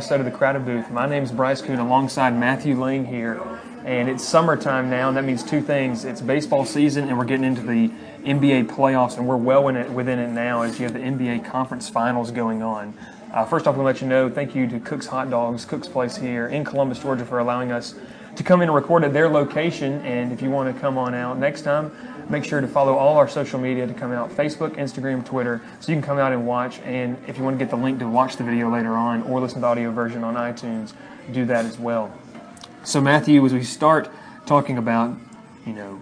episode of the Crowded Booth. My name is Bryce Koon alongside Matthew Lang here. And it's summertime now, and that means two things. It's baseball season, and we're getting into the NBA playoffs, and we're well it, within it now as you have the NBA conference finals going on. Uh, first off, I want to let you know thank you to Cook's Hot Dogs, Cook's Place here in Columbus, Georgia, for allowing us to come in and record at their location. And if you want to come on out next time, make sure to follow all our social media to come out Facebook, Instagram, Twitter, so you can come out and watch. And if you want to get the link to watch the video later on or listen to the audio version on iTunes, do that as well. So, Matthew, as we start talking about, you know,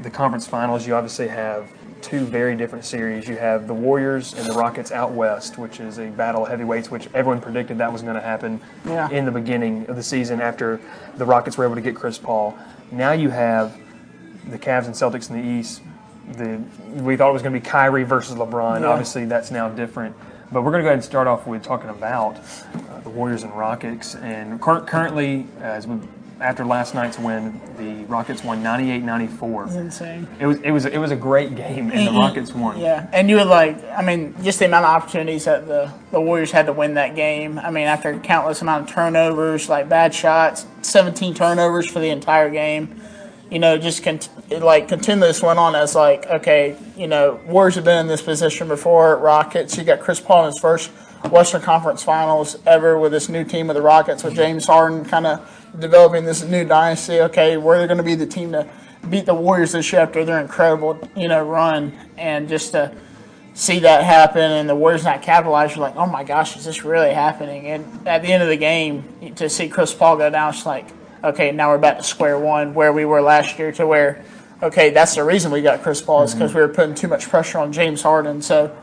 the conference finals, you obviously have two very different series. You have the Warriors and the Rockets out west, which is a battle of heavyweights, which everyone predicted that was going to happen Yeah. in the beginning of the season after the Rockets were able to get Chris Paul. Now you have the Cavs and Celtics in the East. The we thought it was going to be Kyrie versus LeBron. Yeah. Obviously, that's now different. But we're going to go ahead and start off with talking about uh, the Warriors and Rockets. And cur- currently, as we after last night's win, the Rockets won 98-94. insane. It was it was it was a great game, and the Rockets won. Yeah, and you would like, I mean, just the amount of opportunities that the, the Warriors had to win that game. I mean, after countless amount of turnovers, like bad shots, 17 turnovers for the entire game. You know, just cont- like continuous went on as like, okay, you know, Warriors have been in this position before. Rockets, you got Chris Paul in his first Western Conference Finals ever with this new team of the Rockets with James Harden kind of developing this new dynasty. Okay, where they're going to be the team to beat the Warriors this year after their incredible, you know, run and just to see that happen and the Warriors not capitalize, you're like, oh my gosh, is this really happening? And at the end of the game, to see Chris Paul go down, it's like, okay, now we're back to square one where we were last year to where, okay, that's the reason we got Chris Paul is because we were putting too much pressure on James Harden. So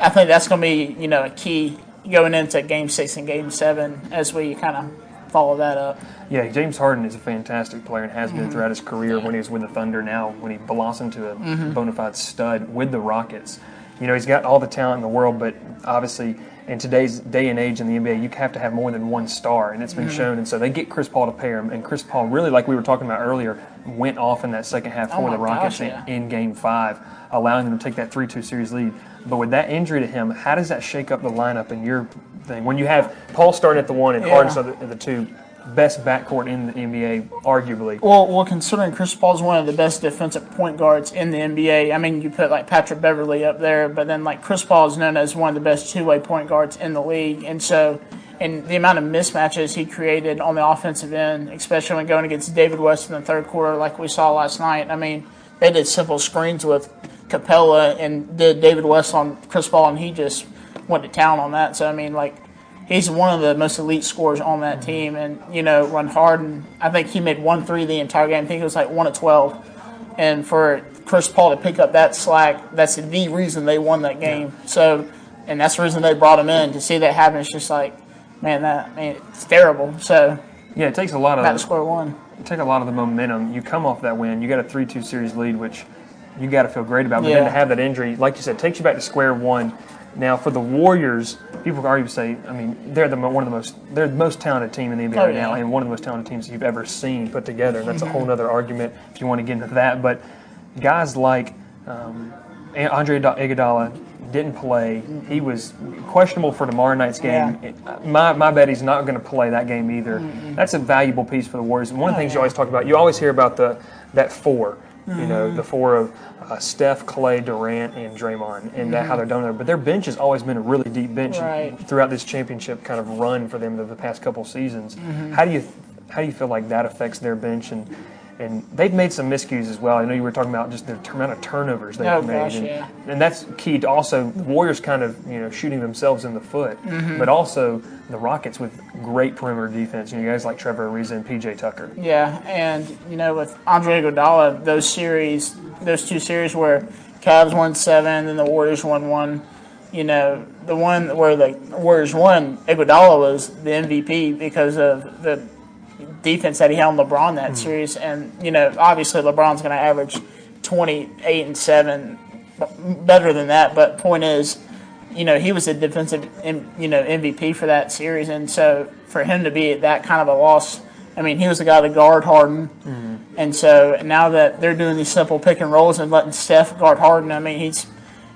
I think that's going to be, you know, a key going into game six and game seven as we kind of follow that up. Yeah, James Harden is a fantastic player and has Mm-hmm. been throughout his career. When he was with the Thunder, now when he blossomed to a Mm-hmm. bona fide stud with the Rockets, you know he's got all the talent in the world. But obviously, in today's day and age in the NBA, you have to have more than one star, and it's been Mm-hmm. shown. And so they get Chris Paul to pair him, and Chris Paul really, like we were talking about earlier, went off in that second half for Oh the Rockets gosh, yeah. in, in Game Five, allowing them to take that three-two series lead. But with that injury to him, how does that shake up the lineup in your thing? When you have Paul starting at the one and Yeah. Harden at the two, best backcourt in the NBA, arguably. Well, well, considering Chris Paul is one of the best defensive point guards in the NBA, I mean, you put like Patrick Beverley up there, but then like Chris Paul is known as one of the best two-way point guards in the league, and so, and the amount of mismatches he created on the offensive end, especially when going against David West in the third quarter, like we saw last night. I mean, they did simple screens with Capela and did David West on Chris Paul, and he just went to town on that. So I mean, like he's one of the most elite scorers on that mm-hmm. team. And, you know, when Harden, I think he made one three the entire game. I think it was like one of 12. And for Chris Paul to pick up that slack, that's the reason they won that game. So, and that's the reason they brought him in. To see that happen, it's just like, man, that, I mean, it's terrible. So, Yeah, it takes a lot of square one. take a lot of the momentum. You come off that win, you got a three-two series lead, which you got to feel great about. But then to have that injury, like you said, takes you back to square one. Now for the Warriors, people could argue say, I mean, they're the one of the most they're the most talented team in the NBA Oh, right now, yeah. Mm-hmm. and one of the most talented teams you've ever seen put together. And that's a whole other argument if you want to get into that. But guys like um, Andre Iguodala didn't play. He was questionable for tomorrow night's game. My, my bet he's not going to play that game either. That's a valuable piece for the Warriors. And one of the things you always talk about, you always hear about the that four. You know, mm-hmm. the four of uh, Steph, Klay, Durant, and Draymond, and that, how they're mm-hmm. done there. But their bench has always been a really deep bench Right. throughout this championship kind of run for them of the past couple seasons. Mm-hmm. How do you how do you feel like that affects their bench and and they've made some miscues as well. I know you were talking about just the amount of turnovers they've Oh, made, gosh, and, yeah. and that's key to also the Warriors kind of you know shooting themselves in the foot, Mm-hmm. but also the Rockets with great perimeter defense. You know, guys like Trevor Ariza and PJ Tucker. Yeah, and you know with Andre Iguodala, those series, those two series where Cavs won seven and the Warriors won one. You know the one where the Warriors won, Iguodala was the MVP because of the defense that he had on LeBron that hmm. series, and you know obviously LeBron's going to average twenty eight and seven, better than that. But point is, you know, he was the defensive, you know, MVP for that series, and so for him to be at that kind of a loss, I mean, he was the guy to guard Harden, hmm. and so now that they're doing these simple pick and rolls and letting Steph guard Harden, I mean, he's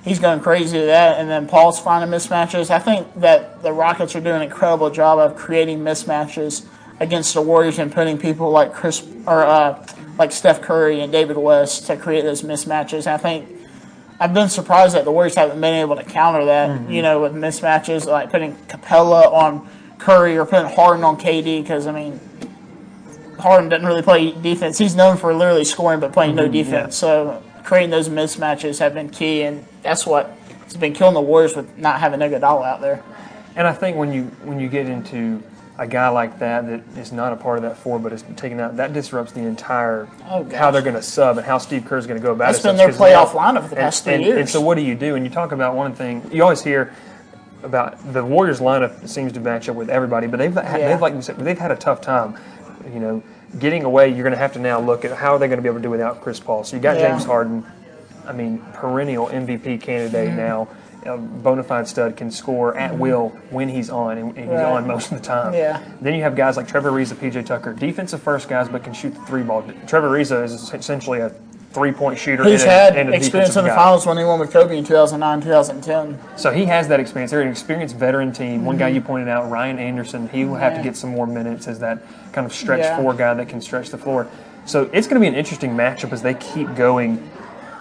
he's going crazy with that. And then Paul's finding mismatches. I think that the Rockets are doing an incredible job of creating mismatches against the Warriors and putting people like Chris or uh, like Steph Curry and David West to create those mismatches. I think I've been surprised that the Warriors haven't been able to counter that. Mm-hmm. You know, with mismatches like putting Capela on Curry or putting Harden on KD because I mean. Harden doesn't really play defense. He's known for literally scoring but playing mm-hmm, no defense. Yeah. So creating those mismatches have been key, and that's what has been killing the Warriors with not having Iguodala out there. And I think when you when you get into a guy like that that is not a part of that four, but is taken out, that disrupts the entire oh, how they're going to sub and how Steve Kerr is going to go about That's it. That's been their playoff lineup for the past and, three years. And so, what do you do? And you talk about one thing you always hear about the Warriors lineup seems to match up with everybody, but they've yeah. they've like said, they've had a tough time. You know, getting away. You're going to have to now look at how are they going to be able to do without Chris Paul. So you got yeah. James Harden. I mean, perennial MVP candidate mm-hmm. now a bona fide stud can score at mm-hmm. will when he's on, and, and he's right. on most of the time. Yeah. Then you have guys like Trevor Ariza, PJ Tucker, defensive first guys, but can shoot the three ball. Trevor Ariza is essentially a three point shooter. He's had experience in the guy. finals when he won with Kobe in 2009, 2010. So he has that experience. They're an experienced veteran team. Mm-hmm. One guy mm-hmm. you pointed out, Ryan Anderson, he will have yeah. to get some more minutes as that kind of stretch yeah. four guy that can stretch the floor. So it's going to be an interesting matchup as they keep going.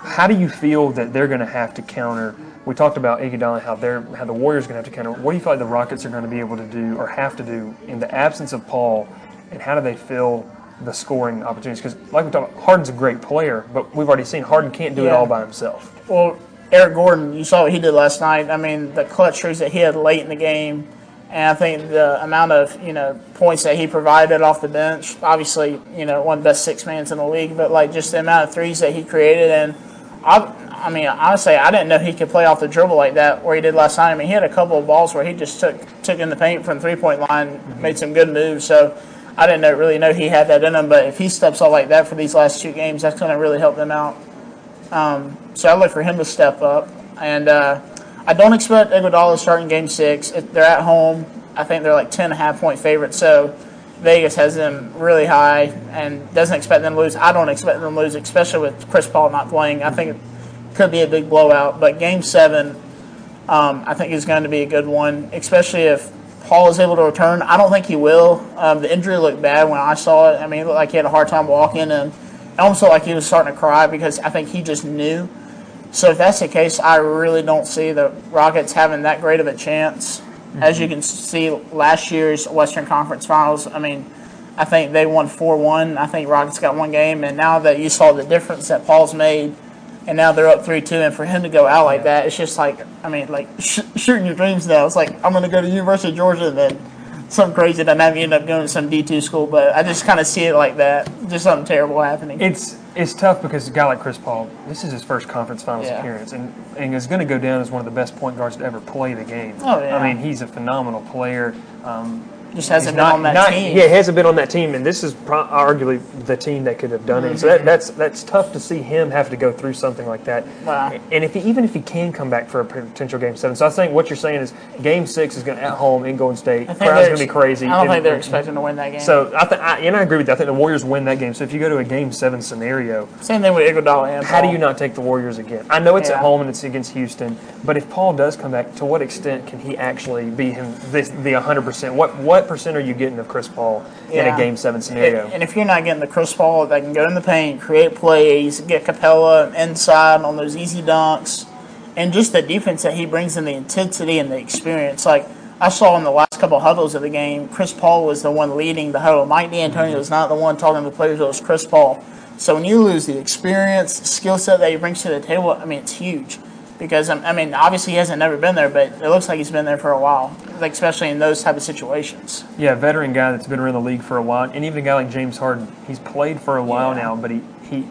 How do you feel that they're going to have to counter? We talked about Iguodala, how they're how the Warriors going to have to counter. What do you feel like the Rockets are going to be able to do or have to do in the absence of Paul, and how do they fill the scoring opportunities? Because like we talked, about, Harden's a great player, but we've already seen Harden can't do yeah. it all by himself. Well, Eric Gordon, you saw what he did last night. I mean, the clutch threes that he had late in the game. And I think the amount of you know points that he provided off the bench, obviously you know one of the best six mans in the league, but like just the amount of threes that he created, and I, I mean, honestly, I didn't know he could play off the dribble like that where he did last night. I mean, he had a couple of balls where he just took took in the paint from three point line, mm-hmm. made some good moves. So I didn't know, really know he had that in him. But if he steps up like that for these last two games, that's going to really help them out. Um, so I look for him to step up, and uh, I don't expect Iguodala to start in Game Six. If they're at home, I think they're like ten and a half point favorites. So. Vegas has them really high and doesn't expect them to lose. I don't expect them to lose, especially with Chris Paul not playing. I think could be a big blowout. But game seven, um, I think is going to be a good one, especially if Paul is able to return. I don't think he will. Um, the injury looked bad when I saw it. I mean, it looked like he had a hard time walking, and it almost like he was starting to cry because I think he just knew. So if that's the case, I really don't see the Rockets having that great of a chance. Mm-hmm. As you can see, last year's Western Conference Finals, I mean, I think they won 4 1. I think Rockets got one game. And now that you saw the difference that Paul's made – and now they're up three two, and for him to go out like that, it's just like I mean, like sh- shooting your dreams now. It's like I'm going to go to University of Georgia, and then something crazy that maybe end up going to some D two school. But I just kind of see it like that, just something terrible happening. It's it's tough because a guy like Chris Paul, this is his first conference finals yeah. appearance, and, and is going to go down as one of the best point guards to ever play the game. Oh yeah. I mean, he's a phenomenal player. Um, just hasn't been not, on that not, team. Yeah, he hasn't been on that team, and this is pro- arguably the team that could have done mm-hmm. it. So that, that's that's tough to see him have to go through something like that. Wow. And if he, even if he can come back for a potential game seven, so I think what you're saying is game six is going to at home in Golden State. Crowd's going to be crazy. I don't and, think they're expecting to win that game. So I, th- I and I agree with you. I think the Warriors win that game. So if you go to a game seven scenario, same thing with Iguodala and how do you not take the Warriors again? I know it's yeah. at home and it's against Houston, but if Paul does come back, to what extent can he actually be him this, the 100 percent? What what percent are you getting? of Chris Paul yeah. in a game seven scenario. And if you're not getting the Chris Paul that can go in the paint, create plays, get Capela inside on those easy dunks, and just the defense that he brings in the intensity and the experience. Like I saw in the last couple of huddles of the game, Chris Paul was the one leading the huddle. Mike D'Antoni mm-hmm. was not the one talking to the players, it was Chris Paul. So when you lose the experience, skill set that he brings to the table, I mean, it's huge because um, I mean, obviously he hasn't never been there, but it looks like he's been there for a while, like especially in those type of situations. Yeah, veteran guy that's been around the league for a while, and even a guy like James Harden, he's played for a while yeah. now, but he he.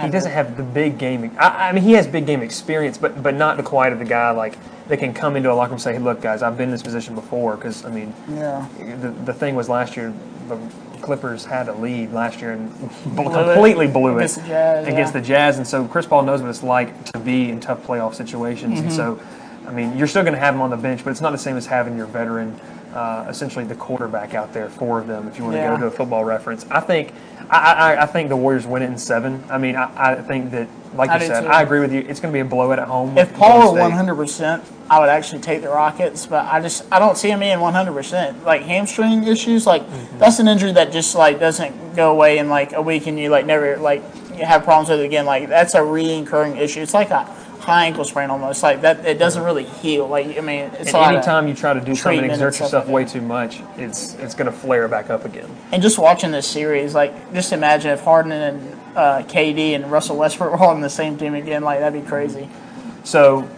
He doesn't have the big game. I, I, mean, he has big game experience, but but not the quite of the guy like that can come into a locker room and say, "Hey, look, guys, I've been in this position before." Because I mean, yeah. the the thing was last year, the Clippers had a lead last year and completely blew it against, the Jazz, against yeah. the Jazz. And so Chris Paul knows what it's like to be in tough playoff situations. Mm-hmm. And so, I mean, you're still going to have him on the bench, but it's not the same as having your veteran uh, essentially the quarterback out there for them. If you want to Yeah. go to a football reference, I think I, I, I think the Warriors win it in seven. I mean, I, I think that, like you said, too. I agree with you. It's going to be a blowout at home. If Paul were one hundred percent, I would actually take the Rockets, but I just I don't see him being one hundred percent. Like hamstring issues, like Mm-hmm. that's an injury that just like doesn't go away in like a week and you like never like have problems with it again. Like that's a reoccurring issue. It's like a high ankle sprain almost. Like that it doesn't really heal. Like I mean, it's And a anytime you try to do something, and exert yourself way too much, it's it's going to flare back up again. And just watching this series, like, just imagine if Harden and uh, KD and Russell Westbrook were all on the same team again. Like, that'd be crazy. So,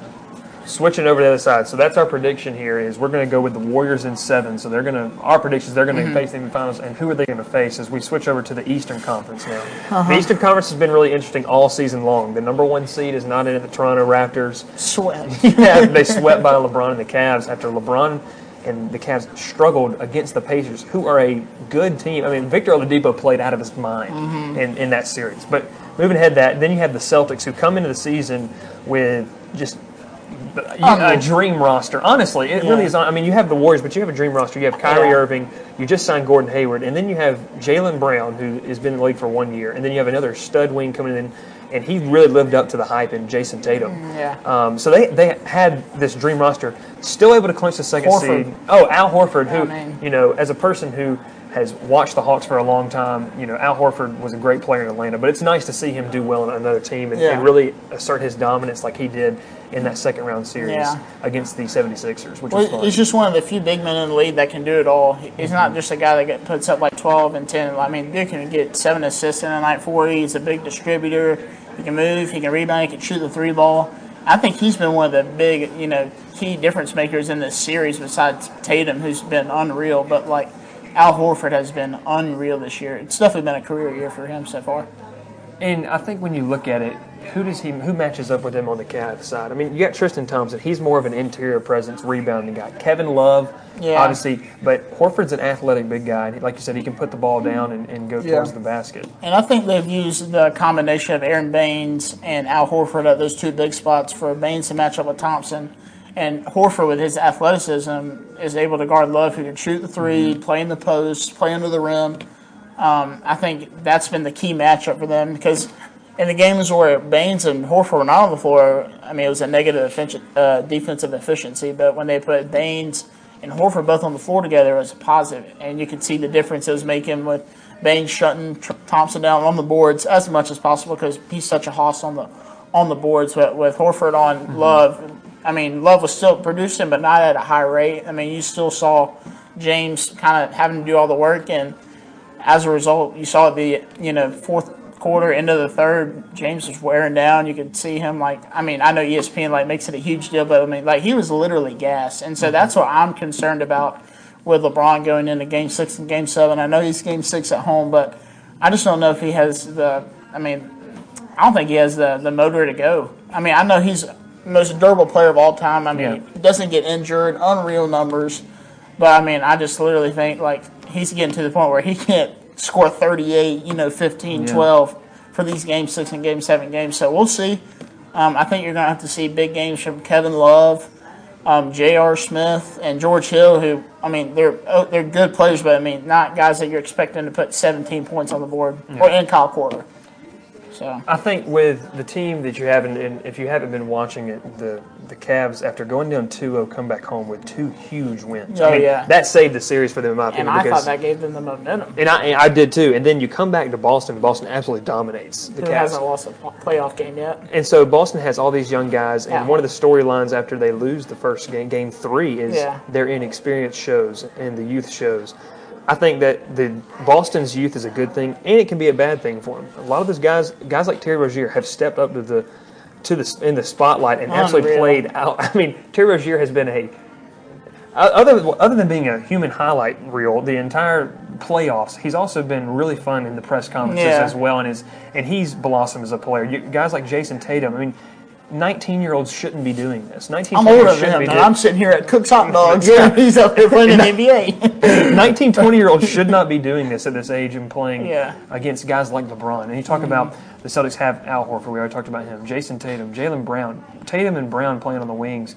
switching over to the other side. So that's our prediction here. Is we're going to go with the Warriors in seven. So they're going to our predictions. They're going to Mm-hmm. face them in the finals. And who are they going to face as we switch over to the Eastern Conference now? Uh-huh. The Eastern Conference has been really interesting all season long. The number one seed is not in it. The Toronto Raptors. Sweat. yeah, they swept by LeBron and the Cavs after LeBron and the Cavs struggled against the Pacers, who are a good team. I mean, Victor Oladipo played out of his mind Mm-hmm. in, in that series. But moving ahead, that then you have the Celtics, who come into the season with just a dream roster. Honestly, it really Yeah. is. I mean, you have the Warriors, but you have a dream roster. You have Kyrie Yeah. Irving. You just signed Gordon Hayward, and then you have Jaylen Brown, who has been in the league for one year, and then you have another stud wing coming in, and he really lived up to the hype in Jayson Tatum. Yeah. Um, so they they had this dream roster, still able to clinch the second Horford. seed. Oh, Al Horford, who I mean- you know, as a person who has watched the Hawks for a long time, you know, Al Horford was a great player in Atlanta, but it's nice to see him do well in another team and, Yeah. and really assert his dominance like he did in that second round series Yeah. against the 76ers, which was fun. he's just one of the few big men in the league that can do it all. He's not mm-hmm. just a guy that get, puts up like 12 and 10. I mean, dude can get seven assists in a night for you. He's a big distributor. He can move. He can rebound. He can shoot the three ball. I think he's been one of the big, you know, key difference makers in this series besides Tatum, who's been unreal. But like Al Horford has been unreal this year. It's definitely been a career year for him so far. And I think when you look at it, who does he who matches up with him on the Cavs side? I mean, you got Tristan Thompson. He's more of an interior presence, rebounding guy. Kevin Love, Yeah. obviously, but Horford's an athletic big guy. Like you said, he can put the ball down and, and go Yeah. towards the basket. And I think they've used the combination of Aron Baynes and Al Horford at those two big spots for Baynes to match up with Thompson. And Horford, with his athleticism, is able to guard Love, who can shoot the 3 play in the post, play under the rim. Um, I think that's been the key matchup for them because in the games where Baynes and Horford were not on the floor, I mean, it was a negative uh, defensive efficiency. But when they put Baynes and Horford both on the floor together, it was a positive. And you could see the difference it was making with Baynes shutting Thompson down on the boards as much as possible because he's such a hoss on the on the boards. But with Horford on Love, I mean, Love was still producing, but not at a high rate. I mean, you still saw James kind of having to do all the work and as a result, you saw the you know fourth quarter into the third, James was wearing down. You could see him like I mean I know ESPN like makes it a huge deal, but I mean like he was literally gassed, and so mm-hmm. that's what I'm concerned about with LeBron going into Game Six and Game Seven. I know he's Game Six at home, but I just don't know if he has the. I mean, I don't think he has the the motor to go. I mean, I know he's most durable player of all time. I mean, Yeah. he doesn't get injured, unreal numbers. But I mean, I just literally think like he's getting to the point where he can't score 38, you know, 15, Yeah. 12 for these game six and game seven games. So we'll see. Um, I think you're going to have to see big games from Kevin Love, um, J.R. Smith, and George Hill, who, I mean, they're oh, they're good players, but I mean, not guys that you're expecting to put 17 points on the board or in Kyle Korver. So, I think with the team that you have, and, and if you haven't been watching it, the the Cavs after going down 2-0 come back home with two huge wins. Oh, I mean, yeah. that saved the series for them in my opinion. and. I because, thought that gave them the momentum. and I, and I did too. And then you come back to Boston. Boston absolutely dominates the Who Cavs. hasn't lost a playoff game yet? And so Boston has all these young guys, and Yeah. one of the storylines after they lose the first game, game three, is Yeah. their inexperience shows and the youth shows. I think that the Boston's youth is a good thing, and it can be a bad thing for them. A lot of those guys, guys like Terry Rozier, have stepped up to the to the in the spotlight and actually Unreal. played out. I mean, Terry Rozier has been a other other than being a human highlight reel, the entire playoffs, he's also been really fun in the press conferences Yeah. as well, and is and he's blossomed as a player. You, guys like Jayson Tatum, I mean. 19 year olds shouldn't be doing this. 19 I'm older than shouldn't him, be and doing I'm sitting here at Cook's Hot Dogs. Yeah, he's up there playing in the NBA. 19, 20 year olds should not be doing this at this age and playing Yeah. against guys like LeBron. And you talk about the Celtics have Al Horford. We already talked about him. Jayson Tatum, Jaylen Brown. Tatum and Brown playing on the wings.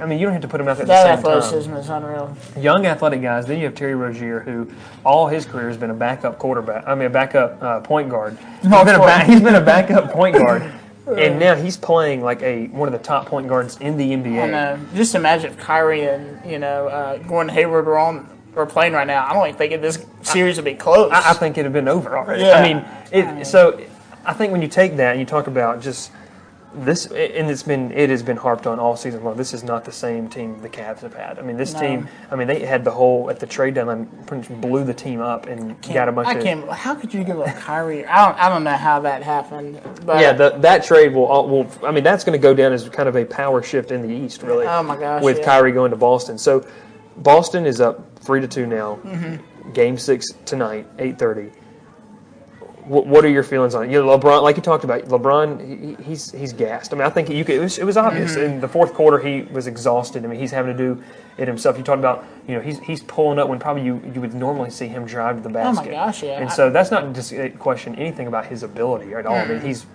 I mean, you don't have to put them out there at That the same time. athleticism is unreal. Young athletic guys. Then you have Terry Rozier, who all his career has been a backup quarterback. I mean, a backup uh, point guard. He's been, a point. ba- he's been a backup point guard, and now he's playing like a one of the top point guards in the NBA. And uh, just imagine if Kyrie and you know uh, Gordon Hayward were on were playing right now. I don't even think this series would be close. I, I think it'd have been over already. Yeah. I mean, it, so I think when you take that and you talk about just this, and it's been it has been harped on all season long. This is not the same team the Cavs have had. I mean, this No. team. I mean, they had the whole at the trade deadline, pretty much blew the team up and got a bunch I of. can't. How could you give up Kyrie? I don't. I don't know how that happened. But Yeah, the, that trade will, all- will. I mean, that's going to go down as kind of a power shift in the East, really. Oh, my gosh, With yeah. Kyrie going to Boston, so Boston is up three to two now. Mm-hmm. Game six tonight, eight thirty. What, what are your feelings on it? You know, LeBron, like you talked about, LeBron, he, he's he's gassed. I mean, I think you could. It was, it was obvious Mm-hmm. in the fourth quarter. He was exhausted. I mean, he's having to do it himself. You talked about, you know, he's he's pulling up when probably you you would normally see him drive to the basket. Oh, my gosh, yeah. And so that's not just a question anything about his ability at all. I mean, Mm-hmm. he's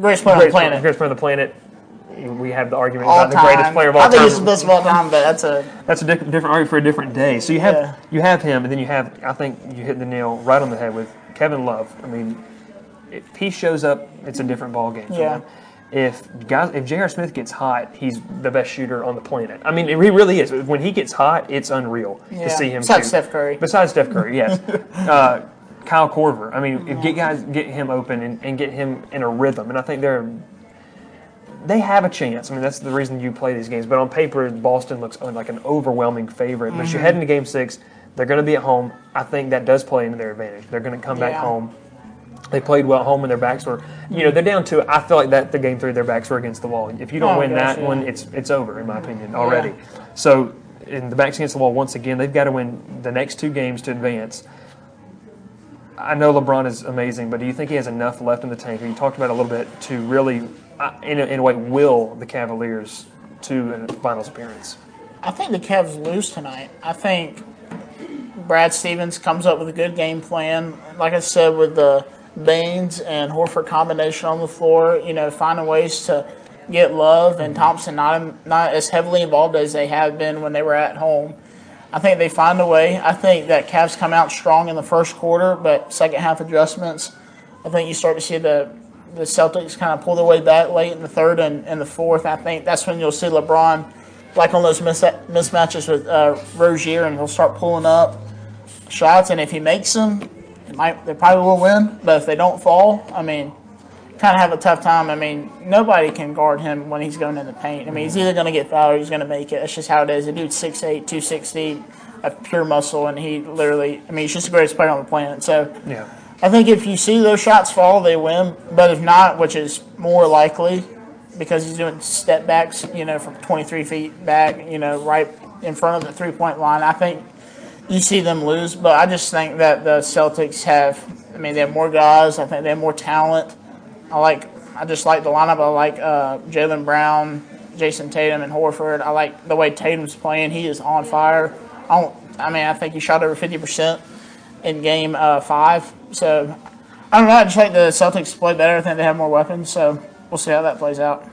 greatest player on the planet. greatest player on the planet. We have the argument All about the greatest player of all time. I think time. he's the best of all time, but that's a That's a diff- different argument for a different day. So you have Yeah. you have him, and then you have. I think you hit the nail right on the head with Kevin Love. I mean, if he shows up, it's a different ball game. Yeah. If guys, if J.R. Smith gets hot, he's the best shooter on the planet. I mean, he really is. When he gets hot, it's unreal Yeah. to see him. Besides shoot. Steph Curry. Besides Steph Curry, yes. uh, Kyle Korver. I mean, if get guys get him open and, and get him in a rhythm, and I think they're they have a chance. I mean, that's the reason you play these games. But on paper, Boston looks like an overwhelming favorite. But Mm-hmm. you head into Game Six, they're going to be at home. I think that does play into their advantage. They're going to come back home. They played well at home, and their backs were, you know, they're down to. I feel like that the game three, their backs were against the wall. If you don't Oh, win gosh, that yeah. one, it's it's over in my opinion already. So, in the backs against the wall once again, they've got to win the next two games to advance. I know LeBron is amazing, but do you think he has enough left in the tank? You talked about it a little bit to really, uh, in a, in a way, will the Cavaliers to a finals appearance? I think the Cavs lose tonight. I think Brad Stevens comes up with a good game plan. Like I said, with the Baynes and Horford combination on the floor, you know, finding ways to get Love and Thompson not not as heavily involved as they have been when they were at home. I think they find a way. I think that Cavs come out strong in the first quarter, but second half adjustments. I think you start to see the the Celtics kind of pull their way back late in the third and, and the fourth. I think that's when you'll see LeBron, like on those mis- mismatches with uh, Rozier, and he'll start pulling up shots. And if he makes them, it might they probably will win. But if they don't fall, I mean, kind of have a tough time. I mean, nobody can guard him when he's going in the paint. I mean, he's mm-hmm. either going to get fouled or he's going to make it. That's just how it is. The dude's 6'8", 260, of pure muscle, and he literally, I mean, he's just the greatest player on the planet. So Yeah. I think if you see those shots fall, they win. But if not, which is more likely, because he's doing step backs, you know, from 23 feet back, you know, right in front of the three point line, I think you see them lose. But I just think that the Celtics have, I mean, they have more guys. I think they have more talent. I like, I just like the lineup. I like uh, Jaylen Brown, Jayson Tatum, and Horford. I like the way Tatum's playing. He is on fire. I don't. I mean, I think he shot over 50 percent in game uh, five. So I don't know. I just like the Celtics play better. I think they have more weapons. So we'll see how that plays out.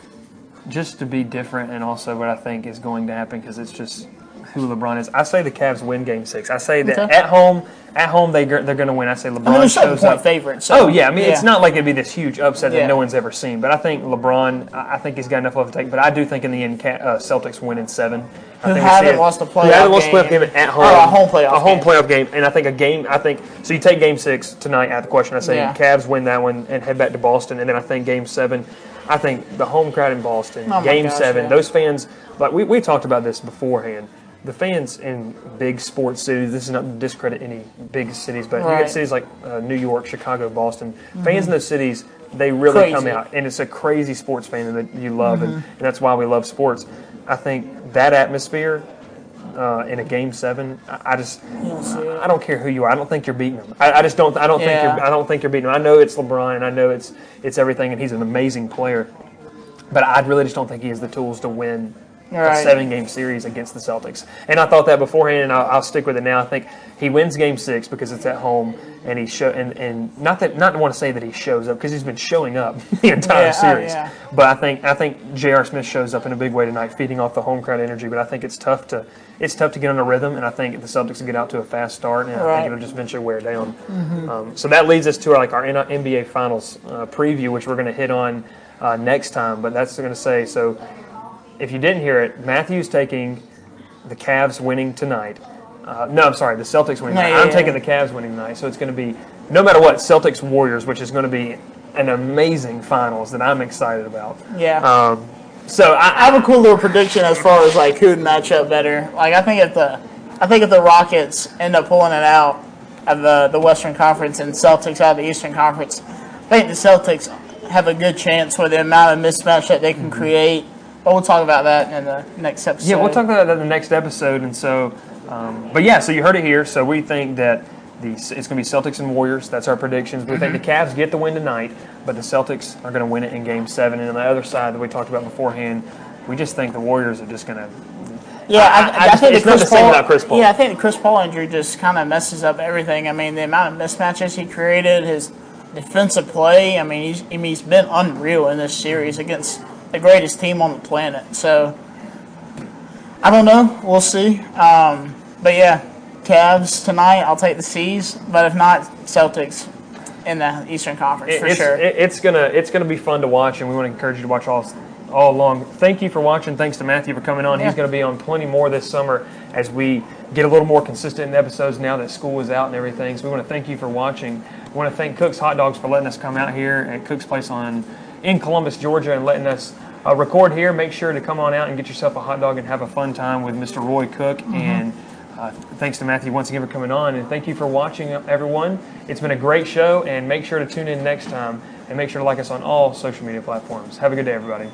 Just to be different, and also what I think is going to happen because it's just who LeBron is. I say the Cavs win Game Six. I say that Okay. at home, at home they they're going to win. I say LeBron I mean, shows up. favorites. So, Oh yeah, I mean it's not like it'd be this huge upset that Yeah. no one's ever seen. But I think LeBron, I think he's got enough left to take. But I do think in the end, uh, Celtics win in seven. I Who haven't lost a playoff haven't lost a playoff game. game at home. Oh, a home playoff game. a home game. playoff game, and I think a game. I think so. You take Game Six tonight at the question. I say Yeah. Cavs win that one and head back to Boston, and then I think Game Seven. I think the home crowd in Boston, Oh Game gosh, Seven, yeah. those fans. Like we, we talked about this beforehand. The fans in big sports cities. This is not to discredit any big cities, but you Right. get cities like uh, New York, Chicago, Boston. Fans in those cities, they really Crazy. come out, and it's a crazy sports fan that you love, Mm-hmm. and, and that's why we love sports. I think that atmosphere uh, in a game seven, I, I just You it. I don't care who you are. I don't think you're beating them. I, I just don't. I don't think you're. I don't think you're beating them. I know it's LeBron, and I know it's it's everything, and he's an amazing player. But I really just don't think he has the tools to win Right. a seven game series against the Celtics. And I thought that beforehand, and I'll, I'll stick with it now. I think he wins game six because it's at home, and he show and, and not that not to want to say that he shows up because he's been showing up the entire Yeah, oh, series. yeah. But I think I think J.R. Smith shows up in a big way tonight, feeding off the home crowd energy. But I think it's tough to it's tough to get on a rhythm, and I think the Celtics will get out to a fast start, and I Right. think it'll just eventually wear down. Um, so that leads us to our, like our NBA Finals uh, preview, which we're going to hit on uh, next time. But that's going to say so. If you didn't hear it, Matthew's taking the Cavs winning tonight. Uh, no, I'm sorry, the Celtics winning. No, tonight. yeah, I'm yeah. taking the Cavs winning tonight, so it's going to be no matter what Celtics Warriors, which is going to be an amazing finals that I'm excited about. Yeah. Um, so I I, have a cool little prediction as far as like who would match up better. Like I think if the I think if the Rockets end up pulling it out of the the Western Conference and Celtics out of the Eastern Conference, I think the Celtics have a good chance for the amount of mismatch that they can create. But we'll talk about that in the next episode. Yeah, we'll talk about that in the next episode. And so, um, but yeah, so you heard it here. So we think that the it's going to be Celtics and Warriors. That's our predictions. We think the Cavs get the win tonight, but the Celtics are going to win it in Game Seven. And on the other side that we talked about beforehand, we just think the Warriors are just going to. Yeah, I, I- I I, think it's the not Chris Paul, Chris Paul. Yeah, I think the Chris Paul injury just kind of messes up everything. I mean, the amount of mismatches he created, his defensive play. I mean, he's I mean, he's been unreal in this series against the greatest team on the planet. So I don't know. We'll see. Um, but yeah, Cavs tonight. I'll take the C's. But if not, Celtics in the Eastern Conference for it's, sure. it- it's gonna it's gonna be fun to watch, and we want to encourage you to watch all all along. Thank you for watching. Thanks to Matthew for coming on. He's going to be on plenty more this summer as we get a little more consistent in episodes now that school is out and everything. So we want to thank you for watching. We want to thank Cook's Hot Dogs for letting us come out here at Cook's Place on in Columbus, Georgia, and letting us. Uh, record here. Make sure to come on out and get yourself a hot dog and have a fun time with Mr. Roy Cook. Mm-hmm. And uh, thanks to Matthew once again for coming on, and thank you for watching, everyone. It's been a great show, and make sure to tune in next time, and make sure to like us on all social media platforms. Have a good day, everybody.